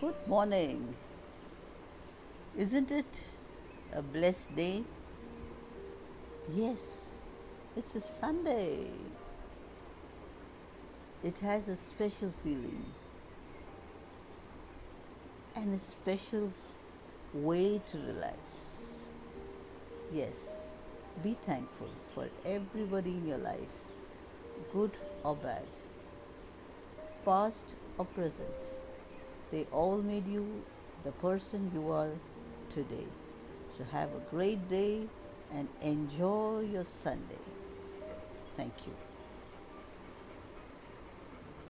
Good morning. Isn't it a blessed day? Yes, it's a Sunday. It has a special feeling and a special way to relax. Yes, be thankful for everybody in your life, good or bad, past or present. They all made you the person you are today. So have a great day and enjoy your Sunday. Thank you.